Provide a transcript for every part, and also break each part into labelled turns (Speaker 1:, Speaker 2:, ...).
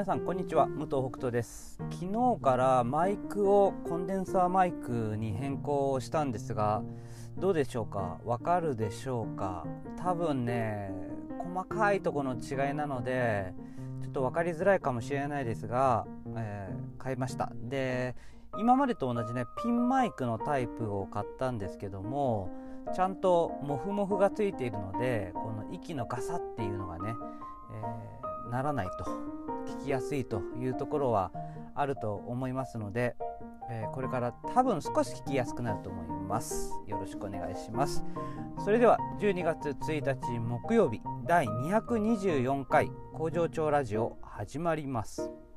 Speaker 1: 皆さんこんにちは。武藤北斗です。昨日からマイクをコンデンサーマイクに変更したんですがどうでしょうか？わかるでしょうか？多分ね細かいとこの違いなのでちょっと分かりづらいかもしれないですが、えー、買いました。で今までと同じねピンマイクのタイプを買ったんですけどもちゃんとモフモフがついているのでこの息のガサっていうのがね、えー、ならないと。きやすいというところはあると思いますので、えー、これから多分少し聞きやすくなると思います。よろしくお願いします。それでは12月1日木曜日第224回工場長ラジオ始まります。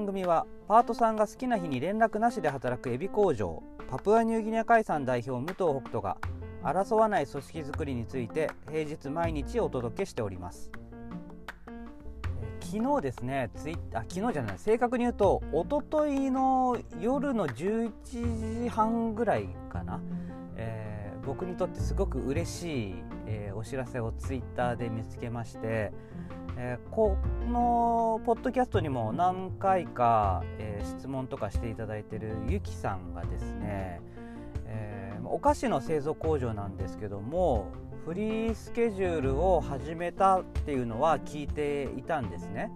Speaker 1: 番組はパートさんが好きな日に連絡なしで働くエビ工場パプアニューギニア海産代表武藤北斗が争わない組織づくりについて平日毎日お届けしております。昨日ですねツイあ昨日じゃない正確に言うと一昨日の夜の11時半ぐらいかな、えー、僕にとってすごく嬉しい、えー、お知らせをツイッターで見つけましてえー、このポッドキャストにも何回か、えー、質問とかしていただいてるゆきさんがですね、えー、お菓子の製造工場なんですけどもフリースケジュールを始めたっていうのは聞いていたんですね。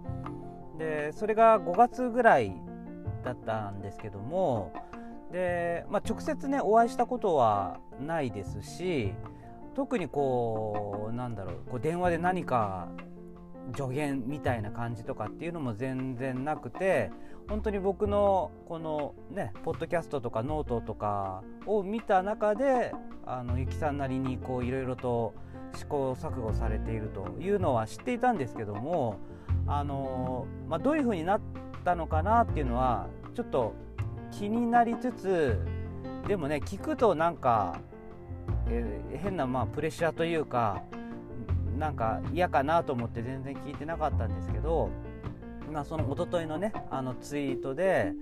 Speaker 1: でそれが5月ぐらいだったんですけどもで、まあ、直接ねお会いしたことはないですし特にこうなんだろうこう電話で何か助言みたいな感じとかっていうのも全然なくて本当に僕のこのねポッドキャストとかノートとかを見た中であのゆきさんなりにこういろいろと試行錯誤されているというのは知っていたんですけどもあの、まあ、どういう風になったのかなっていうのはちょっと気になりつつでもね聞くとなんか、えー、変なまあプレッシャーというかなんか嫌かなと思って全然聞いてなかったんですけど、まあ、その一昨日のねあのツイートで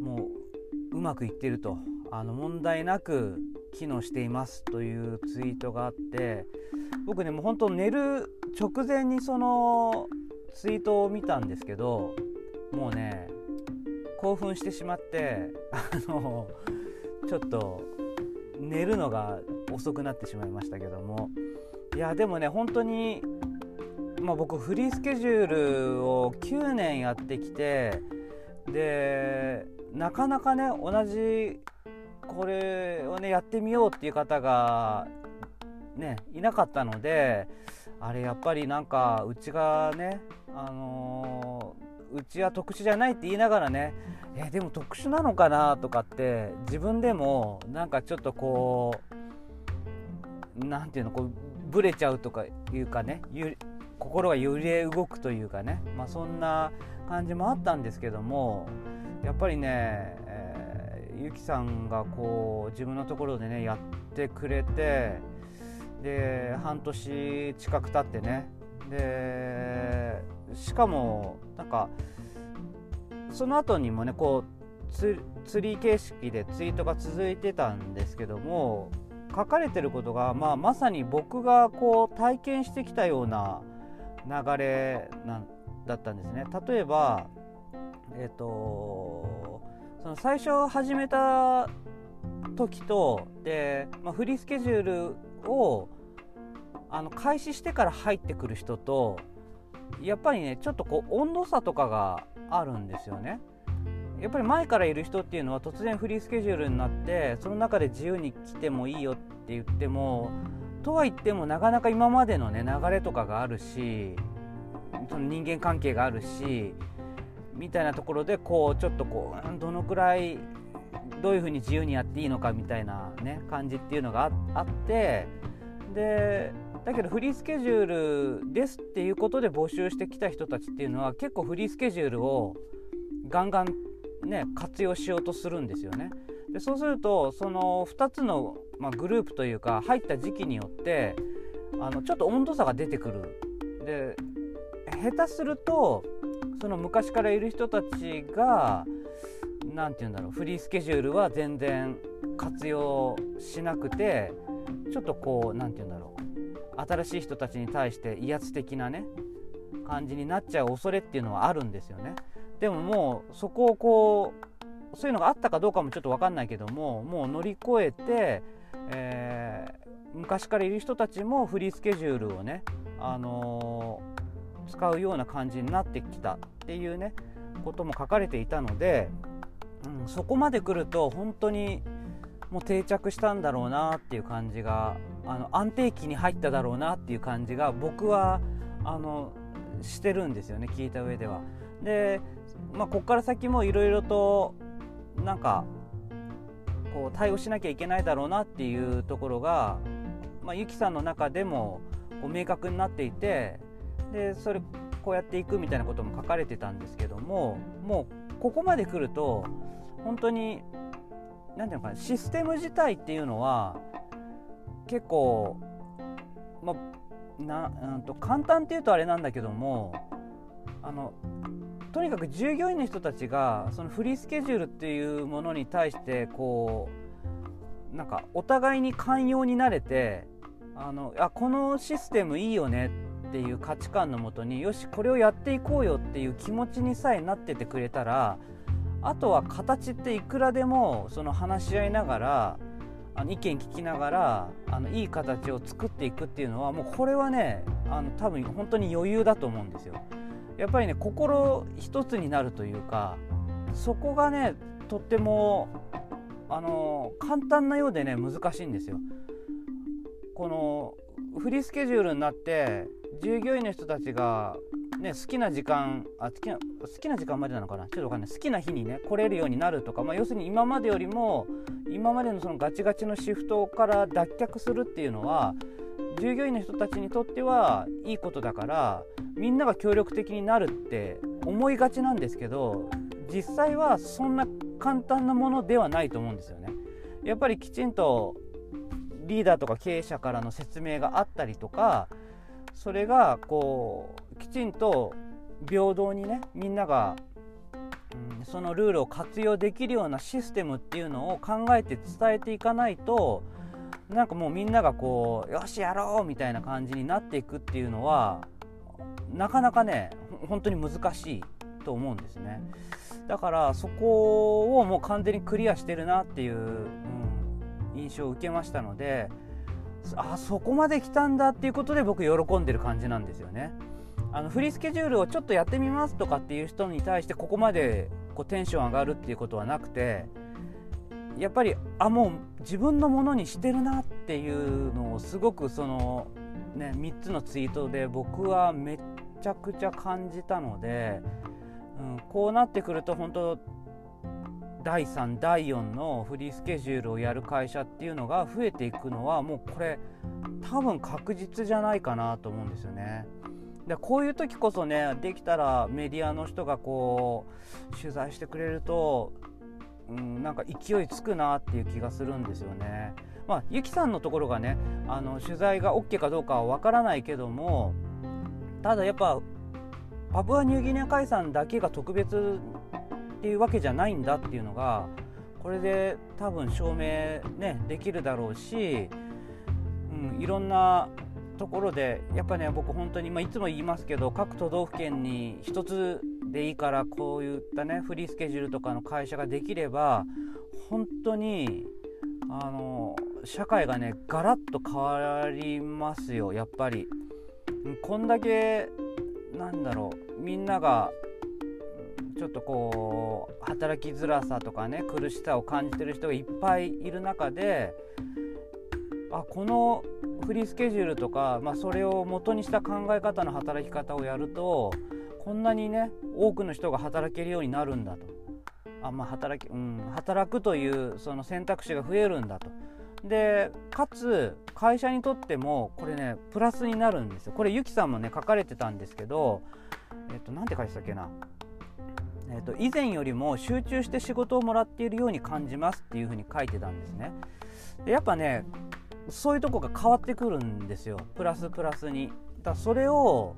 Speaker 1: もううまくいってるとあの問題なく機能していますというツイートがあって僕ねもう本当寝る直前にそのツイートを見たんですけどもうね興奮してしまってあのちょっと寝るのが遅くなってしまいましたけどもいやでもね本当にまあ、僕フリースケジュールを9年やってきてでなかなかね同じこれをねやってみようっていう方がねいなかったのであれやっぱりなんかうちがねあのー、うちは特殊じゃないって言いながらねえでも特殊なのかなとかって自分でもなんかちょっとこう何ていうのこうブレちゃうとかいうかね心が揺れ動くというかね、まあ、そんな感じもあったんですけどもやっぱりね、えー、ゆきさんがこう自分のところでねやってくれてで半年近く経ってねでしかもなんかその後にもねこうツリー形式でツイートが続いてたんですけども書かれてることが、まあ、まさに僕がこう体験してきたような流れなんだったんですね。例えば、えーと、その最初始めた時とで、まあ、フリースケジュールをあの開始してから入ってくる人とやっぱりねちょっとこう温度差とかがあるんですよね。やっぱり前からいる人っていうのは突然フリースケジュールになってその中で自由に来てもいいよって言ってもとは言ってもなかなか今までのね流れとかがあるしその人間関係があるしみたいなところでこうちょっとこうどのくらいどういうふうに自由にやっていいのかみたいなね感じっていうのがあってでだけどフリースケジュールですっていうことで募集してきた人たちっていうのは結構フリースケジュールをガンガンね、活用しようとするんですよね。でそうするとその2つの、まあ、グループというか入った時期によってあのちょっと温度差が出てくる。で下手するとその昔からいる人たちが何て言うんだろうフリースケジュールは全然活用しなくてちょっとこう何て言うんだろう新しい人たちに対して威圧的なね感じになっちゃう恐れっていうのはあるんですよね。でももうそこをこうそういうのがあったかどうかもちょっと分かんないけどももう乗り越えて、えー、昔からいる人たちもフリースケジュールをね、あのー、使うような感じになってきたっていうねことも書かれていたので、うん、そこまで来ると本当にもう定着したんだろうなっていう感じがあの安定期に入っただろうなっていう感じが僕はあのしてるんですよね聞いた上では。で、まあ、ここから先もいろいろとなんかこう対応しなきゃいけないだろうなっていうところが、まあ、ゆきさんの中でもこう明確になっていてでそれこうやっていくみたいなことも書かれてたんですけどももうここまで来ると本当に何ていうのかなシステム自体っていうのは結構まあなうんと簡単っていうとあれなんだけどもあのとにかく従業員の人たちがそのフリースケジュールっていうものに対してこうなんかお互いに寛容になれてあのあこのシステムいいよねっていう価値観のもとによしこれをやっていこうよっていう気持ちにさえなっててくれたらあとは形っていくらでもその話し合いながらあの意見聞きながらあのいい形を作っていくっていうのはもうこれはねあの多分本当に余裕だと思うんですよ。やっぱりね心一つになるというかそこがねとってもあの簡単なようでね難しいんですよ。このフリースケジュールになって従業員の人たちが、ね、好きな時間あ好きな好きな時間までなのかな？ちょっと分かんない好きな日にね来れるようになるとか、まあ、要するに今までよりも今までのそのガチガチのシフトから脱却するっていうのは従業員の人たちにとってはいいことだからみんなが協力的になるって思いがちなんですけど実際はそんな簡単なものではないと思うんですよね。やっぱりきちんとリーダーとか経営者からの説明があったりとかそれがこうきちんと平等にねみんなが、うん、そのルールを活用できるようなシステムっていうのを考えて伝えていかないとなんかもうみんながこうよしやろうみたいな感じになっていくっていうのはなかなかね本当に難しいと思うんですねだからそこをもう完全にクリアしてるなっていう、うん、印象を受けましたのであそこまで来たんだっていうことで僕喜んでる感じなんですよね。あのフリースケジュールをちょっとやってみますとかっていう人に対してここまでこうテンション上がるっていうことはなくてやっぱりあもう自分のものにしてるなっていうのをすごくその、ね、3つのツイートで僕はめっちゃくちゃ感じたので、うん、こうなってくると本当第3第4のフリースケジュールをやる会社っていうのが増えていくのはもうこれ多分確実じゃないかなと思うんですよね。でこういう時こそねできたらメディアの人がこう取材してくれると、なんか勢いつくなっていう気がするんですよね。まあ、ゆきさんのところがねあの取材が OK かどうかは分からないけどもただやっぱパプアニューギニア海産だけが特別っていうわけじゃないんだっていうのがこれで多分証明、ね、できるだろうし、うん、いろんなところでやっぱね僕本当に、まあ、いつも言いますけど各都道府県に1つでいいからこういったねフリースケジュールとかの会社ができれば本当にあの社会がねガラッと変わりますよやっぱり。こんだけなんだろうみんながちょっとこう働きづらさとかね苦しさを感じてる人がいっぱいいる中であこのフリースケジュールとか、まあ、それを元にした考え方の働き方をやるとこんなにね多くの人が働けるようになるんだとあ、まあ、働き、うん、働くというその選択肢が増えるんだと。でかつ会社にとってもこれねプラスになるんですよこれゆきさんもね書かれてたんですけどえっと何て書いてたっけなえーと、以前よりも集中して仕事をもらっているように感じますっていうふうに書いてたんですね。でやっぱねそういうとこが変わってくるんですよ。プラスプラスに。だそれを、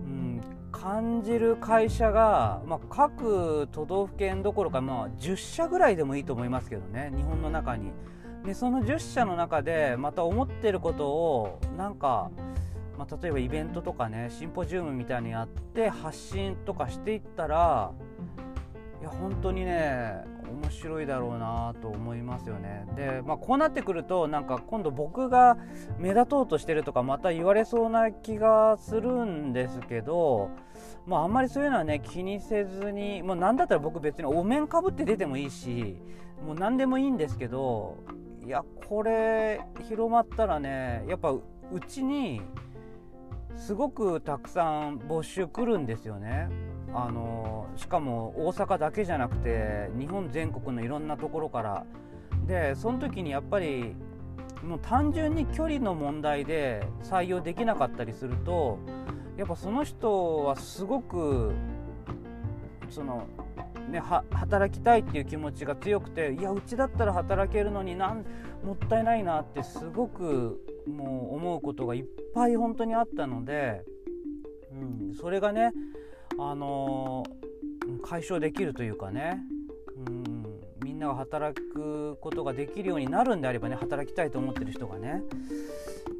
Speaker 1: うん、感じる会社が、まあ、各都道府県どころか、まあ、10社ぐらいでもいいと思いますけどね。日本の中に。でその10社の中でまた思ってることをなんか、まあ、例えばイベントとかねシンポジウムみたいにやって発信とかしていったらいや本当にね面白いだろうなと思いますよねで、まあ、こうなってくるとなんか今度僕が目立とうとしてるとかまた言われそうな気がするんですけど、まあ、あんまりそういうのはね気にせずにもう何だったら僕別にお面かぶって出てもいいしもう何でもいいんですけどいやこれ広まったらねやっぱうちにすごくたくさん募集来るんですよね。あのしかも大阪だけじゃなくて日本全国のいろんなところから。でその時にやっぱりもう単純に距離の問題で採用できなかったりするとやっぱその人はすごくその、ね、働きたいっていう気持ちが強くていやうちだったら働けるのになんもったいないなってすごくもう思うことがいっぱい本当にあったので、うん、それがねあの、解消できるというかね、うん、みんなが働くことができるようになるんであればね働きたいと思ってる人がね。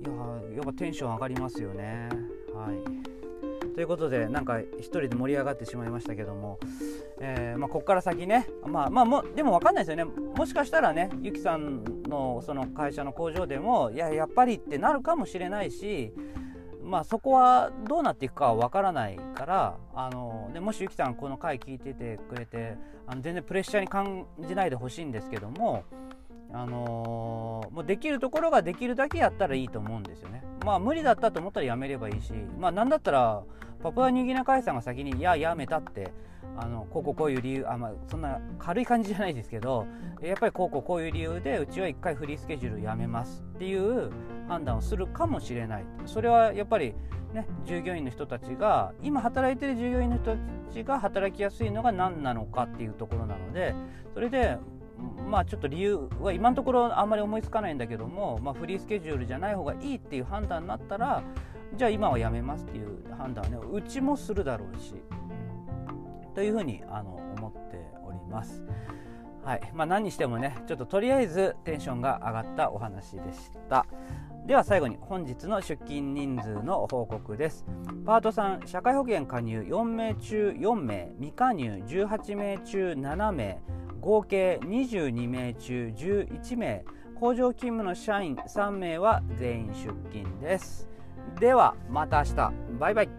Speaker 1: いややっぱテンション上がりますよね。はい。ということでなんか一人で盛り上がってしまいましたけども、えーまあ、ここから先ね。まあまあもでも分かんないですよね。もしかしたらねゆきさんのその会社の工場でもいややっぱりってなるかもしれないしまあ、そこはどうなっていくかは分からないからあのでもしゆきさんこの回聞いててくれてあの全然プレッシャーに感じないでほしいんですけども、あのー、もうできるところができるだけやったらいいと思うんですよね。まあ無理だったと思ったらやめればいいし、まあ、なんだったらパプアニューギナ海さんが先に「いややめた」ってあのこうこうこういう理由あ、まあ、そんな軽い感じじゃないですけどやっぱりこうこうこういう理由でうちは1回フリースケジュールやめますっていう判断をするかもしれない。それはやっぱりね従業員の人たちが今働いてる従業員の人たちが働きやすいのが何なのかっていうところなのでそれでまあちょっと理由は今のところあんまり思いつかないんだけども、まあ、フリースケジュールじゃない方がいいっていう判断になったらじゃあ今はやめますっていう判断はねうちもするだろうしというふうにあの思っております。はい。まあ、何にしてもねちょっととりあえずテンションが上がったお話でした。では最後に本日の出勤人数の報告です。パート3社会保険加入4名中4名未加入18名中7名合計22名中11名工場勤務の社員3名は全員出勤です。ではまた明日。バイバイ。